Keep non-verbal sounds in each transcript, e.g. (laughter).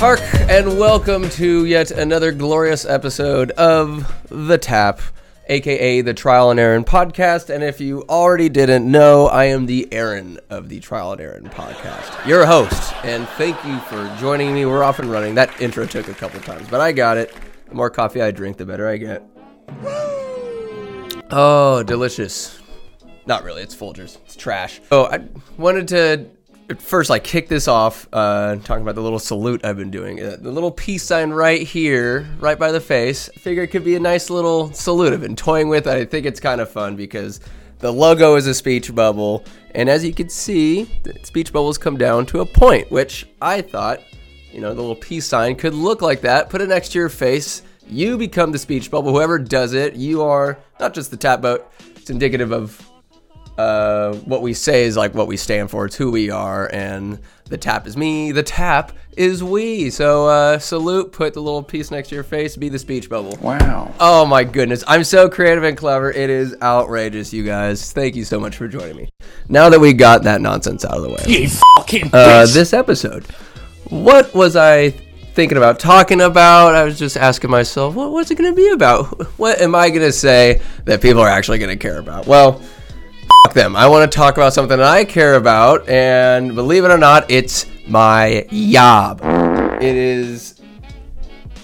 Hark and welcome to yet another glorious episode of The Tap, aka the Trial and Aaron podcast. And if you already didn't know, I am the Aaron of the Trial and Aaron podcast, your host. And thank you for joining me. We're off and running. That intro took a couple times, but I got it. The more coffee I drink, the better I get. Oh, delicious. Not really. It's Folgers. It's trash. Oh, I wanted to first like kick this off uh talking about the little salute i've been doing. Uh, the little peace sign right here right by the face. I figure it could be a nice little salute i've been toying with. It. i think it's kind of fun because the logo is a speech bubble. And as you can see the speech bubbles come down to a point which i thought you know the little peace sign could look like that. Put it next to your face. You become the speech bubble. Whoever does it you are not just the tap boat. it's indicative of uh, what we say is like what we stand for. It's who we are, and the tap is me. The tap is we. So uh, salute. Put the little piece next to your face. Be the speech bubble. Wow. Oh my goodness, I'm so creative and clever. It is outrageous, you guys. Thank you so much for joining me. Now that we got that nonsense out of the way, You fucking uh, this episode, what was I thinking about talking about? I was just asking myself, what, what's it going to be about? What am I going to say that people are actually going to care about? Well, fuck them. I want to talk about something that I care about, and believe it or not, it's my job. It is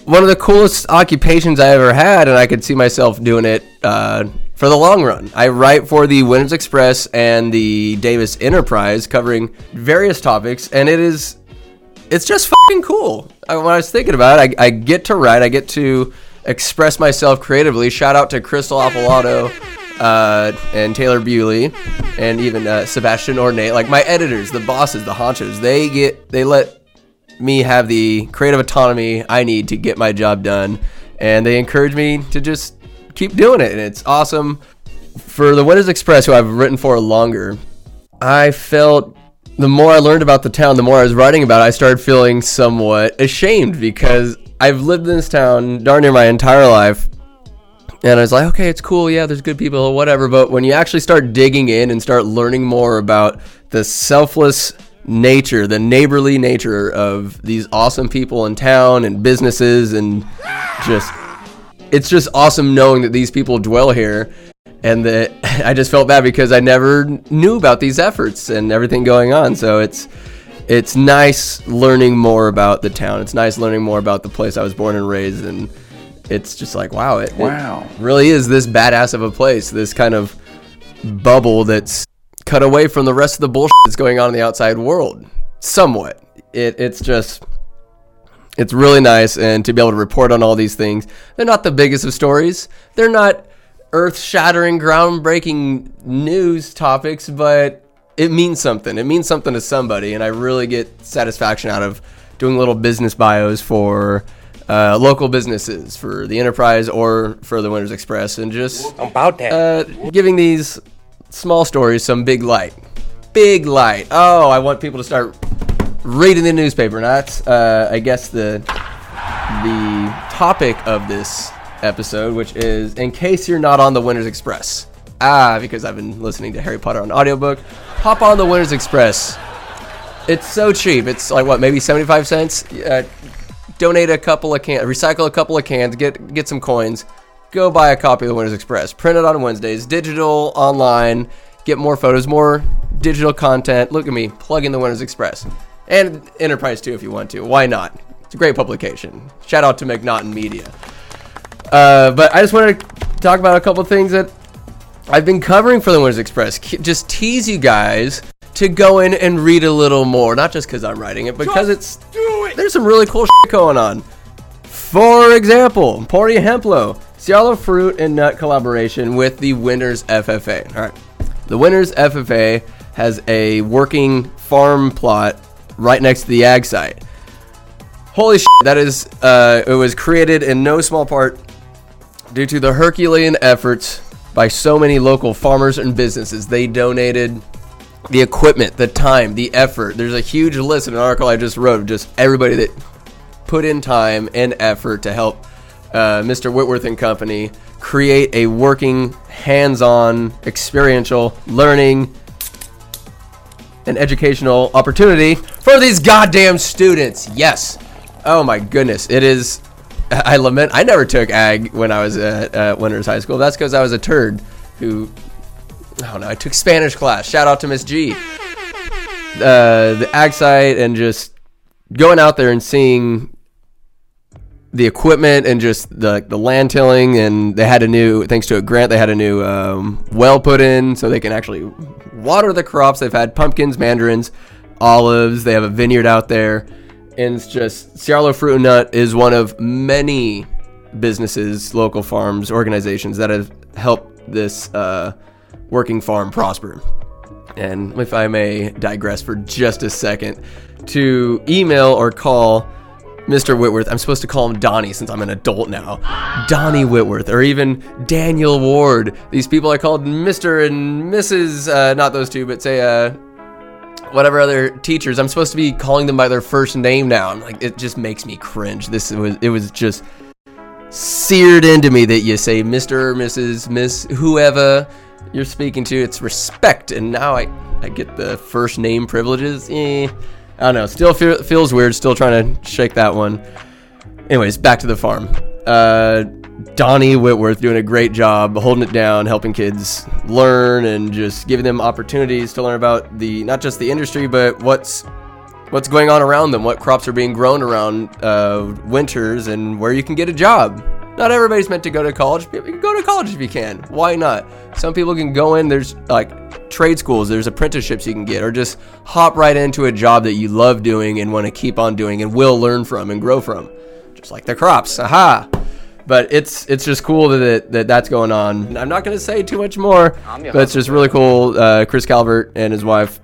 one of the coolest occupations I ever had, and I could see myself doing it uh, for the long run. I write for the Winters Express and the Davis Enterprise, covering various topics, and it is it's just fucking cool. When I was thinking about it, I, I get to write, I get to express myself creatively. Shout out to Crystal Apilado uh, and Taylor Buley, and even uh, Sebastian Oñate. Like my editors, the bosses, the honchos, they get they let me have the creative autonomy I need to get my job done, and they encourage me to just keep doing it, and it's awesome. For the Winters Express, who I've written for longer, I felt the more I learned about the town, the more I was writing about it, I started feeling somewhat ashamed because I've lived in this town darn near my entire life. And I was like, okay, it's cool. Yeah, there's good people, whatever. But when you actually start digging in and start learning more about the selfless nature, the neighborly nature of these awesome people in town and businesses, and just, it's just awesome knowing that these people dwell here and that (laughs) I just felt bad because I never knew about these efforts and everything going on. So it's it's nice learning more about the town. It's nice learning more about the place I was born and raised, and it's just like wow, it, it Wow. really is this badass of a place. This kind of bubble that's cut away from the rest of the bullshit that's going on in the outside world. Somewhat, it it's just it's really nice and to be able to report on all these things they're not the biggest of stories they're not earth-shattering groundbreaking news topics but it means something it means something to somebody and i really get satisfaction out of doing little business bios for uh, local businesses for the enterprise or for the Winters Express and just About that. uh, giving these small stories some big light. Big light. Oh, I want people to start reading the newspaper. And that's, uh, I guess, the the topic of this episode, which is in case you're not on the Winters Express. Ah, because I've been listening to Harry Potter on audiobook. Hop on the Winters Express. It's so cheap. It's like what, maybe 75 cents? Uh, donate a couple of cans, recycle a couple of cans, get get some coins, go buy a copy of the Winters Express. Print it on Wednesdays, digital, online. Get more photos, more digital content. Look at me, plug in the Winters Express and Enterprise too if you want to. Why not? It's a great publication. Shout out to McNaughton Media. Uh, but I just wanted to talk about a couple of things that I've been covering for the Winters Express. Just tease you guys to go in and read a little more, not just because I'm writing it, but because it's there's some really cool shit going on. For example, Pori Hemplo, Ciarlo Fruit and Nut collaboration with the Winters FFA. All right, the Winters FFA has a working farm plot right next to the ag site. Holy shit, that is, uh, it was created in no small part due to the Herculean efforts by so many local farmers and businesses. They donated the equipment, the time, the effort. There's a huge list in an article I just wrote of just everybody that put in time and effort to help uh, Mr. Whitworth and Company create a working, hands-on, experiential learning and educational opportunity for these goddamn students. Yes. Oh my goodness, it is. (laughs) I lament. I never took ag when I was at uh, Winters High School. That's because I was a turd who. Don't know. I took Spanish class. Shout out to Miss G. Uh, the ag site and just going out there and seeing the equipment and just the the land tilling and they had a new thanks to a grant they had a new um, well put in so they can actually water the crops they've had pumpkins mandarins olives they have a vineyard out there and it's just Ciarlo Fruit and Nut is one of many businesses local farms organizations that have helped this uh, working farm prosper and if I may digress for just a second to email or call Mr. Whitworth. I'm supposed to call him Donnie since I'm an adult now. Donnie Whitworth, or even Daniel Ward. These people are called Mr. and Mrs. Uh, not those two, but say uh, whatever other teachers. I'm supposed to be calling them by their first name now. I'm like, it just makes me cringe. This was it was just seared into me that you say Mr. or Mrs. Miss whoever you're speaking to. It's respect, and now I I get the first name privileges. Eh. I don't know. Still feel, feels weird. Still trying to shake that one. Anyways, back to the farm. Uh, Donnie Whitworth doing a great job holding it down, helping kids learn and just giving them opportunities to learn about the not just the industry, but what's what's going on around them, what crops are being grown around uh, winters, and where you can get a job. Not everybody's meant to go to college. You can go to college if you can. Why not? Some people can go in. There's like trade schools. There's apprenticeships you can get, or just hop right into a job that you love doing and want to keep on doing and will learn from and grow from, just like the crops. Aha! But it's it's just cool that that that's going on. I'm not going to say too much more, but it's just really cool. Uh, Chris Calvert and his wife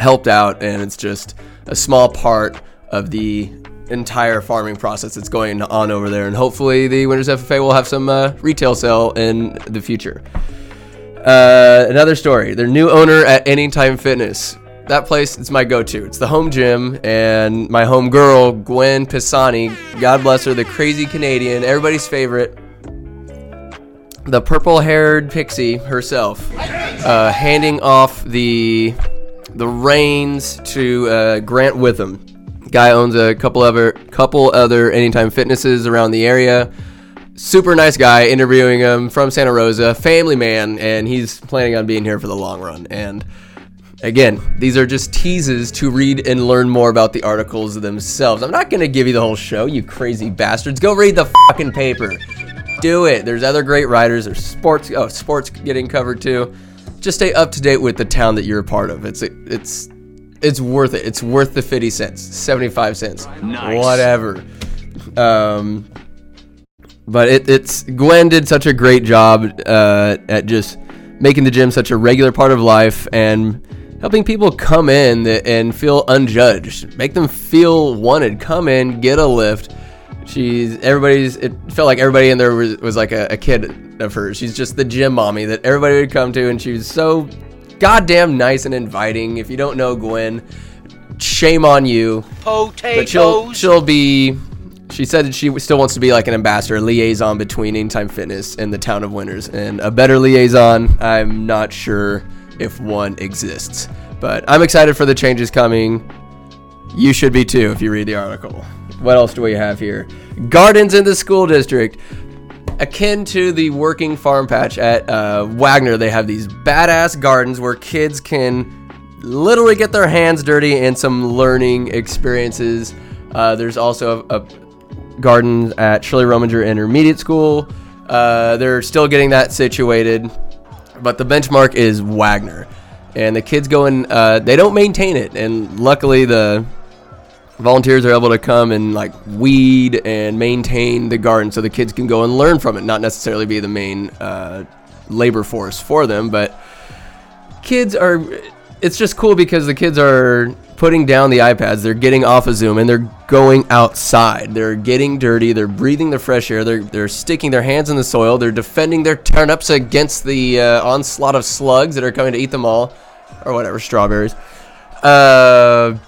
helped out, and it's just a small part of the entire farming process that's going on over there. And hopefully, the Winters FFA will have some uh, retail sale in the future. Uh, another story their new owner at Anytime Fitness. That place is my go to. It's the home gym, and my home girl, Gwen Pisani, God bless her, the crazy Canadian, everybody's favorite, the purple haired pixie herself, uh, handing off the the reins to uh, Grant Witham Guy owns a couple other couple other Anytime Fitnesses around the area. Super nice guy. Interviewing him from Santa Rosa, family man, and he's planning on being here for the long run. And again, these are just teases to read and learn more about the articles themselves. I'm not gonna give you the whole show, you crazy bastards. Go read the fucking paper. Do it. There's other great writers. There's sports. Oh, sports getting covered too. Just stay up to date with the town that you're a part of. It's it's it's worth it. It's worth the 50 cents, 75 cents, nice. whatever. Um, but it, it's Gwen did such a great job uh, at just making the gym such a regular part of life and helping people come in and feel unjudged, make them feel wanted. Come in, get a lift. She's everybody's. It felt like everybody in there was, was like a, a kid of hers. She's just the gym mommy that everybody would come to, and she was so goddamn nice and inviting. If you don't know Gwen, shame on you. Potatoes. But she'll she'll be. She said that she still wants to be like an ambassador, liaison between Anytime Fitness and the town of Winters, and a better liaison. I'm not sure if one exists, but I'm excited for the changes coming. You should be too if you read the article. What else do we have here? Gardens in the school district akin to the working farm patch at uh, Waggoner, they have these badass gardens where kids can literally get their hands dirty and some learning experiences. Uh, there's also a, a, garden at Shirley Rominger Intermediate School. Uh, they're still getting that situated, but the benchmark is Waggoner, and the kids go in. Uh, they don't maintain it, and luckily the volunteers are able to come and like weed and maintain the garden so the kids can go and learn from it not necessarily be the main uh, labor force for them but kids are it's just cool because the kids are putting down the ipads they're getting off of zoom and they're going outside. They're getting dirty they're breathing the fresh air they're, they're sticking their hands in the soil they're defending their turnips against the uh, onslaught of slugs that are coming to eat them all or whatever strawberries. Uh,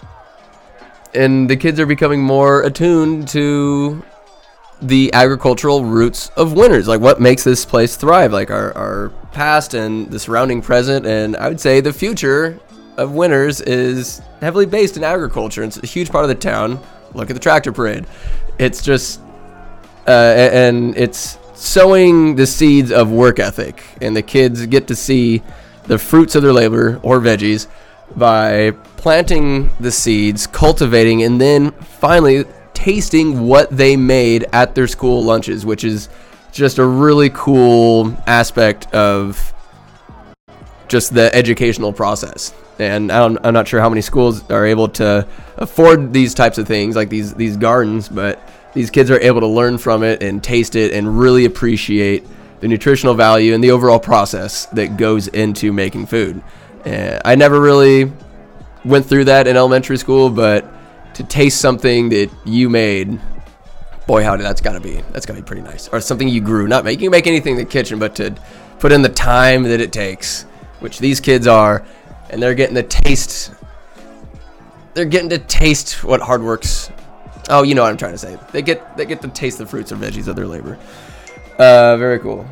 and the kids are becoming more attuned to the agricultural roots of winters like what makes this place thrive like our, our past and the surrounding present. And i would say the future of winters is heavily based in agriculture. It's a huge part of the town. Look at the tractor parade. It's just, uh, and it's sowing the seeds of work ethic, and the kids get to see the fruits of their labor or veggies by planting the seeds, cultivating, and then finally tasting what they made at their school lunches, which is just a really cool aspect of just the educational process. And I am not sure how many schools are able to afford these types of things, like these these gardens, but these kids are able to learn from it and taste it and really appreciate the nutritional value and the overall process that goes into making food. And I never really went through that in elementary school, but to taste something that you made, boy howdy, that's gotta be that's gotta be pretty nice. Or something you grew, not make you make anything in the kitchen, but to put in the time that it takes, which these kids are, and they're getting the taste. They're getting to taste what hard work's Oh, you know what I'm trying to say. They get they get to taste the fruits or veggies of their labor. Uh, very cool.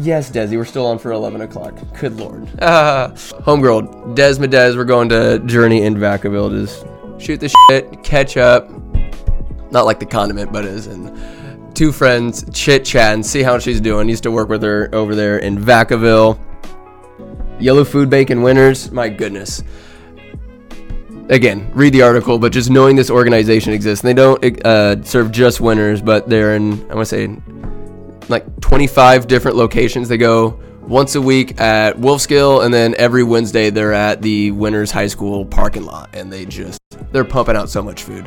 Yes, Desi, we're still on for 11 o'clock. Good lord. Ah, (laughs) homegirl, Des we're going to Journey in Vacaville. Just shoot the shit, catch up. Not like the condiment, but as in two friends, chit chat, and see how she's doing. Used to work with her over there in Vacaville. Yolo Food Bank in Winters, my goodness again, read the article, but just knowing this organization exists, and they don't uh, serve just Winters, but they're in, I want to say, like 25 different locations. They go once a week at Wolfskill, and then every Wednesday they're at the Winters High School parking lot, and they just, they're pumping out so much food.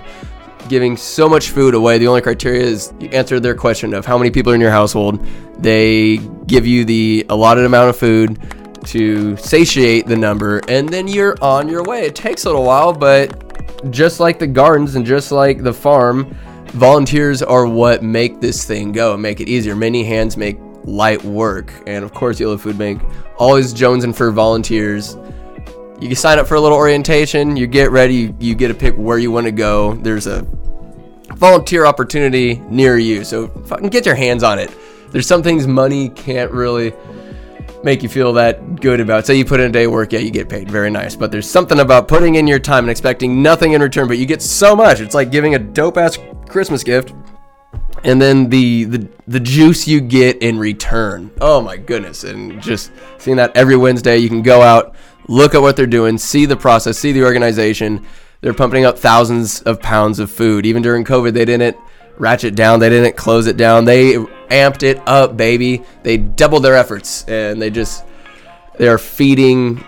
Giving so much food away. The only criteria is you answer their question of how many people are in your household. They give you the allotted amount of food to satiate the number, and then you're on your way. It takes a little while, but just like the gardens and just like the farm, volunteers are what make this thing go and make it easier. Many hands make light work, and of course, Yolo Food Bank always jonesing for volunteers. You can sign up for a little orientation. You get ready. You, you get to pick where you want to go. There's a volunteer opportunity near you, so fucking get your hands on it. There's some things money can't really make you feel that good about. Say you put in a day work, yeah, you get paid. Very nice. But there's something about putting in your time and expecting nothing in return, but you get so much. It's like giving a dope ass Christmas gift. And then the, the the juice you get in return. Oh my goodness. And just seeing that every Wednesday, you can go out, look at what they're doing, see the process, see the organization. They're pumping up thousands of pounds of food. Even during COVID, they didn't ratchet down. They didn't close it down. They amped it up, baby. They doubled their efforts and they just they are feeding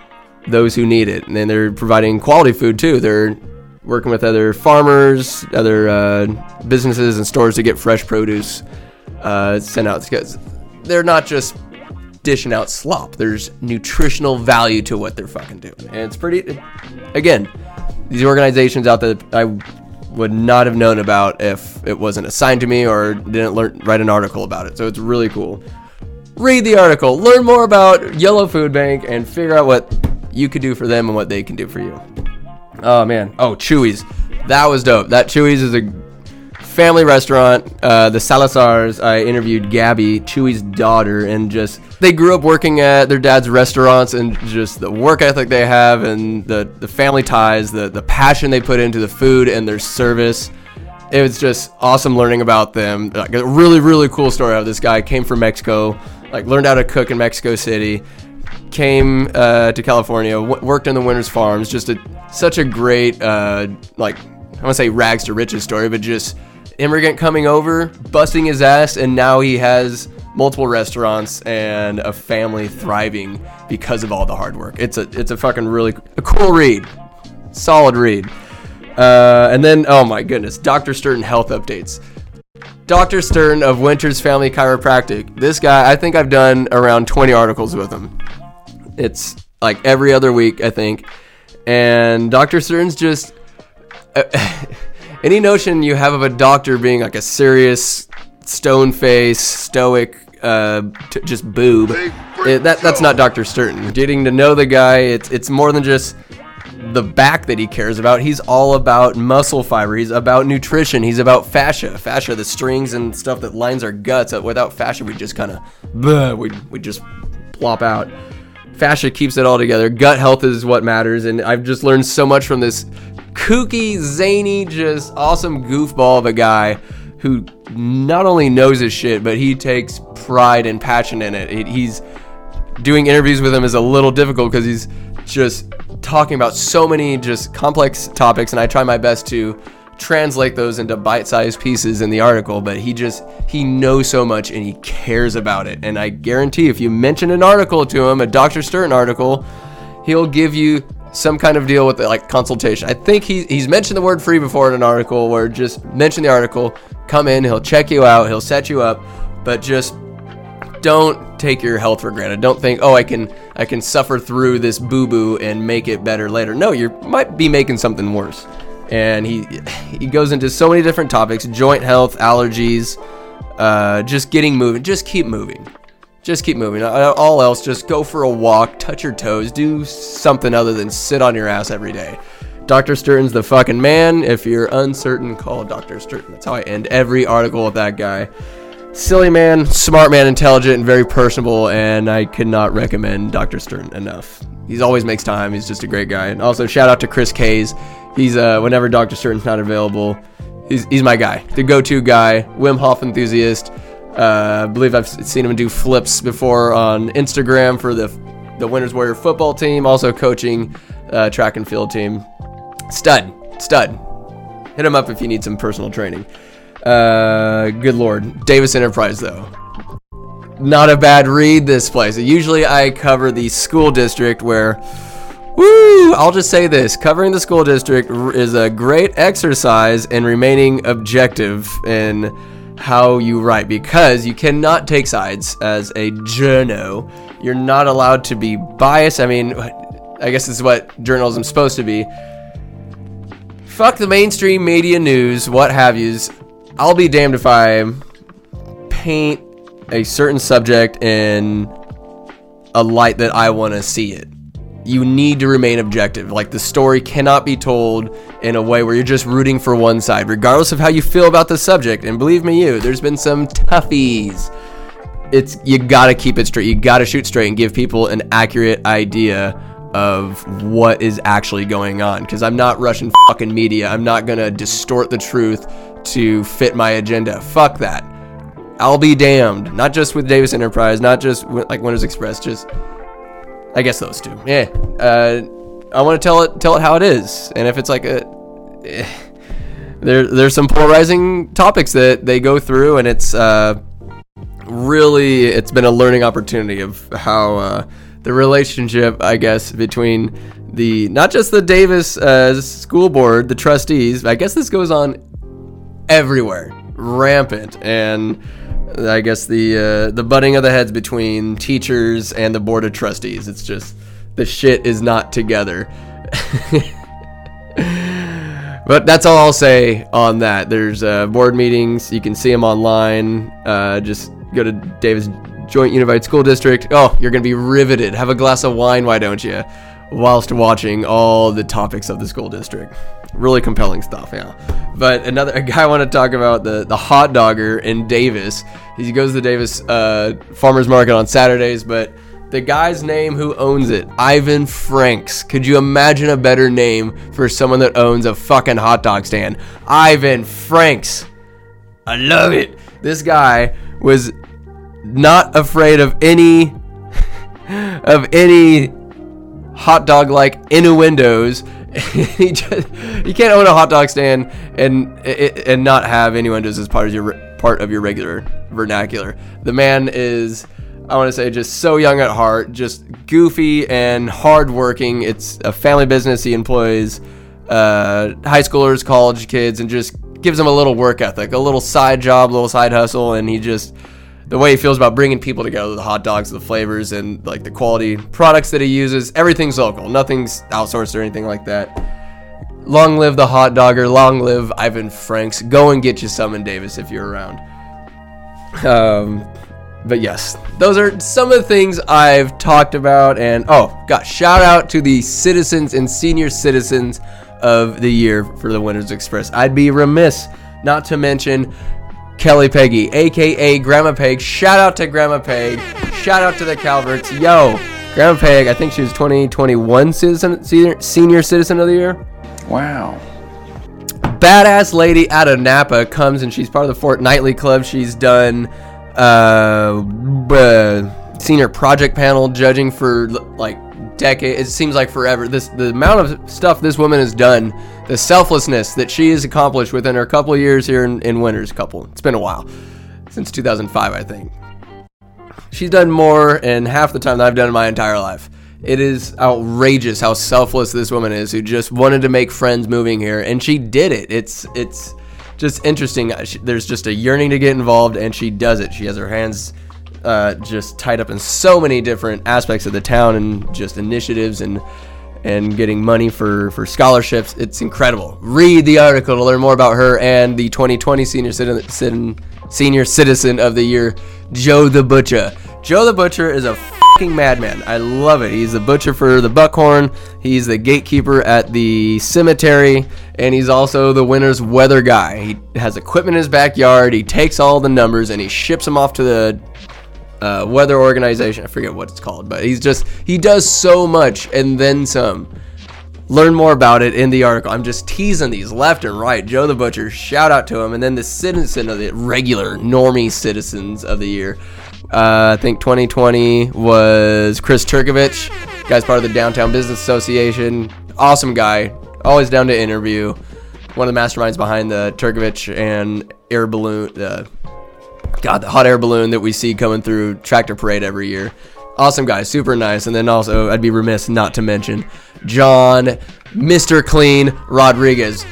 those who need it, and then they're providing quality food too. They're working with other farmers, other uh, businesses and stores to get fresh produce uh, sent out because they're not just dishing out slop. There's nutritional value to what they're fucking doing, and it's pretty. Again, these organizations out there, I would not have known about if it wasn't assigned to me or didn't learn write an article about it. So it's really cool. Read the article, learn more about Yolo Food Bank, and figure out what you could do for them and what they can do for you. Oh man. Oh, Chuy's. That was dope. That Chuy's is a family restaurant, uh, the Salazars. I interviewed Gabby, Chuy's daughter, and just they grew up working at their dad's restaurants, and just the work ethic they have, and the the family ties, the the passion they put into the food and their service. It was just awesome learning about them. Like a really really cool story of this guy came from Mexico, like learned how to cook in Mexico City, came uh, to California, w- worked in the Winters Farms. Just a such a great uh, like I want to say rags to riches story, but just immigrant coming over, busting his ass, and now he has multiple restaurants and a family thriving because of all the hard work. It's a it's a fucking really a cool read, solid read. Uh, and then oh my goodness, Dr. Sturton health updates. Dr. Sturton of Winters Family Chiropractic. This guy, I think I've done around 20 articles with him. It's like every other week, I think. And Dr. Sturton's just. Uh, (laughs) any notion you have of a doctor being like a serious stone face, stoic, uh, t- just boob, it, that that's not Dr. Sturton. Getting to know the guy, it's it's more than just the back that he cares about. He's all about muscle fiber. He's about nutrition. He's about fascia. Fascia, the strings and stuff that lines our guts. Without fascia, we just kind of, we we just plop out. Fascia keeps it all together. Gut health is what matters, and I've just learned so much from this kooky, zany, just awesome goofball of a guy who not only knows his shit, but he takes pride and passion in it. it he's doing interviews with him is a little difficult because he's just talking about so many just complex topics, and I try my best to translate those into bite-sized pieces in the article but he just he knows so much and he cares about it. And i guarantee if you mention an article to him a dr stern article he'll give you some kind of deal with the, like consultation. I think he, he's mentioned the word free before in an article where just mention the article come in he'll check you out he'll set you up but just don't take your health for granted. Don't think oh i can i can suffer through this boo-boo and make it better later. No you might be making something worse and he he goes into so many different topics: joint health, allergies, uh, just getting moving. Just keep moving. Just keep moving. All else, just go for a walk, touch your toes, do something other than sit on your ass every day. Dr. Stern's the fucking man. If you're uncertain, call Dr. Stern. That's how I end every article with that guy. Silly man, smart man, intelligent, and very personable, and I could not recommend Dr. Stern enough. He always makes time. He's just a great guy. And also, shout out to Chris Kays. He's uh, whenever Doctor Stern's not available, he's he's my guy, the go-to guy, Wim Hof enthusiast. Uh, I believe I've seen him do flips before on Instagram for the the Winters Warrior football team, also coaching uh, track and field team. Stud, stud. Hit him up if you need some personal training. Uh, good lord, Davis Enterprise though. Not a bad read this place. Usually I cover the school district where Woo! I'll just say this covering the school district is a great exercise in remaining objective in how you write because you cannot take sides as a journo. You're not allowed to be biased. I mean, I guess this is what journalism's supposed to be. Fuck the mainstream media news, what have yous. I'll be damned if I paint a certain subject in a light that I want to see it you need to remain objective. Like the story cannot be told in a way where you're just rooting for one side, regardless of how you feel about the subject. And believe me, you, there's been some toughies. It's you gotta keep it straight. You gotta shoot straight and give people an accurate idea of what is actually going on. Because I'm not Russian fucking media. I'm not gonna distort the truth to fit my agenda. Fuck that. I'll be damned. Not just with Davis Enterprise, not just like Winters Express, just I guess those two. Yeah. Uh, I want to tell it tell it how it is, and if it's like a eh, there there's some polarizing topics that they go through, and it's uh, really it's been a learning opportunity of how uh, the relationship, I guess, between the not just the Davis uh, school board, the trustees. I guess this goes on everywhere, rampant, and I guess the uh, the butting of the heads between teachers and the board of trustees. It's just the shit is not together. (laughs) but that's all I'll say on that. There's uh, board meetings. You can see them online. Uh, just go to Davis Joint Unified School District. Oh, you're gonna be riveted. Have a glass of wine, why don't you? Whilst watching all the topics of the school district really compelling stuff, yeah. But another (laughs) guy I want to talk about the the hot dogger in Davis. He goes to the Davis uh, Farmers Market on Saturdays, but the guy's name who owns it, Ivan Franks. Could you imagine a better name for someone that owns a fucking hot dog stand? Ivan Franks. I love it. This guy was not afraid of any (laughs) of any hot dog like innuendos (laughs) he just you can't own a hot dog stand and and not have just as part of your part of your regular vernacular. The man is I want to say just so young at heart, just goofy and hardworking. It's a family business. He employs uh, high schoolers, college kids, and just gives them a little work ethic, a little side job, a little side hustle, and he just the way he feels about bringing people together, the hot dogs, the flavors, and like the quality products that he uses. Everything's local. Nothing's outsourced or anything like that. Long live the hot dogger. Long live Ivan Franks. Go and get you some in Davis if you're around. Um, but yes, those are some of the things I've talked about. And oh, got shout out to the citizens and senior citizens of the year for the Winters Express. I'd be remiss not to mention Kelly Peggy, aka Grandma Peg. Shout out to Grandma Peg. Shout out to the Calverts. Yo, Grandma Peg, I think she was 2021 citizen, senior, senior citizen of the year. Wow. badass lady out of Napa comes and she's part of the Fortnightly Club. She's done uh, b- senior project panel judging for like decades. It seems like forever. This the amount of stuff this woman has done, the selflessness that she has accomplished within her couple years here in, in Winters. Couple. It's been a while since 2005, I think. She's done more in half the time that I've done in my entire life. It is outrageous how selfless this woman is, who just wanted to make friends moving here, and she did it. It's it's just interesting. There's just a yearning to get involved, and she does it. She has her hands uh, just tied up in so many different aspects of the town and just initiatives and and getting money for for scholarships. It's incredible. Read the article to learn more about her and the 2020 senior citizen senior citizen of the year, Joe the Butcher. Joe the Butcher is a fucking madman. I love it. He's the butcher for the Buckhorn. He's the gatekeeper at the cemetery, and he's also the winter's weather guy. He has equipment in his backyard. He takes all the numbers and he ships them off to the uh, weather organization. I forget what it's called, but he's just he does so much and then some. Learn more about it in the article. I'm just teasing these left and right. Joe the Butcher, shout out to him, and then the citizen of the regular normie citizens of the year. Uh, I think 2020 was Chris Turkovich, guy's part of the Downtown Business Association. Awesome guy, always down to interview. One of the masterminds behind the Turkovich and air balloon, God, the hot air balloon that we see coming through Tractor Parade every year. Awesome guy, super nice. And then also, I'd be remiss not to mention John, Mr. Clean Rodriguez.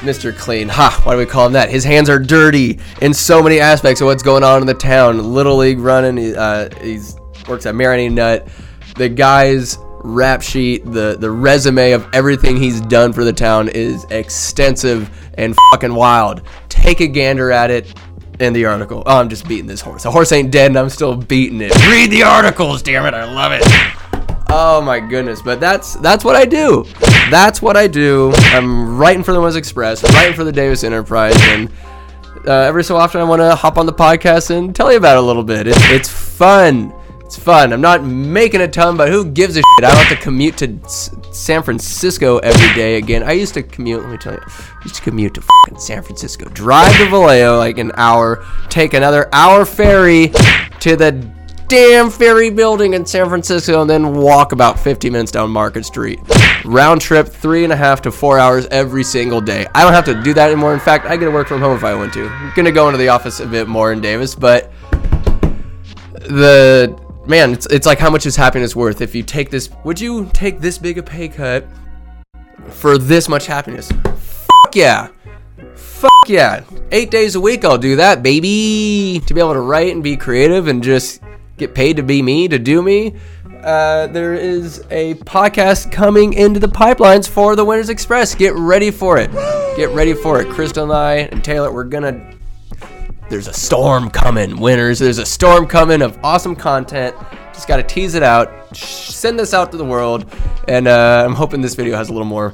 Mr. Clean, ha, why do we call him that? His hands are dirty in so many aspects of what's going on in the town. Little League running, uh, he's works at Mariani Nut. The guy's rap sheet, the the resume of everything he's done for the town is extensive and fucking wild. Take a gander at it in the article. Oh, I'm just beating this horse. The horse ain't dead, and I'm still beating it. Read the articles, damn it! I love it. Oh my goodness, but that's that's what I do. That's what I do. I'm writing for the Wins Express, writing for the Davis Enterprise, and uh, every so often I want to hop on the podcast and tell you about it a little bit. It, it's fun. It's fun. I'm not making a ton, but who gives a shit? I don't have to commute to S- San Francisco every day again. I used to commute. Let me tell you, I used to commute to fucking San Francisco, drive to Vallejo like an hour, take another hour ferry to the damn ferry building in San Francisco, and then walk about 50 minutes down Market Street. Round trip, three and a half to four hours every single day. I don't have to do that anymore. In fact, I get to work from home if I want to. I'm gonna go into the office a bit more in Davis, but the man, it's, it's like how much is happiness worth if you take this? Would you take this big a pay cut for this much happiness? Fuck yeah. Fuck yeah. Eight days a week, I'll do that, baby. To be able to write and be creative and just get paid to be me, to do me. Uh, there is a podcast coming into the pipelines for the Winters Express. Get ready for it. Get ready for it. Crystal and I and Taylor, we're gonna there's a storm coming, winners. There's a storm coming of awesome content. Just got to tease it out, send this out to the world, and uh, I'm hoping this video has a little more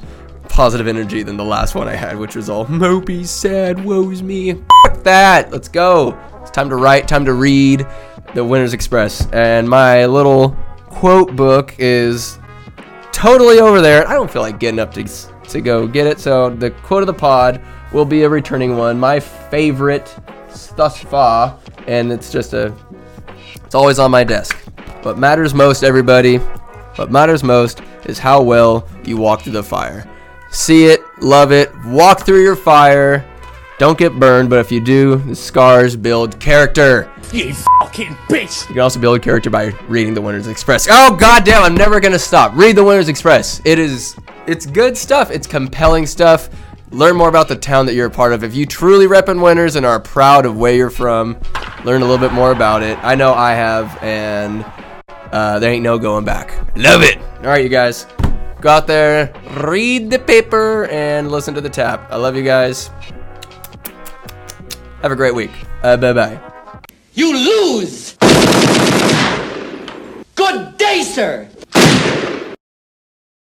positive energy than the last one I had, which was all mopey, sad, woes me. Fuck that. Let's go. It's time to write, time to read the Winters Express. And my little quote book is totally over there. I don't feel like getting up to to go get it. So the quote of the pod will be a returning one. My favorite thus far, and it's just a. It's always on my desk. What matters most, everybody, what matters most is how well you walk through the fire. See it, love it, walk through your fire. Don't get burned, but if you do, the scars build character. You fucking bitch! You can also build character by reading the Winters Express. Oh goddamn! I'm never gonna stop. Read the Winters Express. It is, it's good stuff. It's compelling stuff. Learn more about the town that you're a part of. If you truly rep in Winters and are proud of where you're from, learn a little bit more about it. I know I have, and uh, there ain't no going back. Love it. All right, you guys, go out there, read the paper, and listen to the tap. I love you guys. Have a great week. Uh, bye bye. You lose! Good day, sir!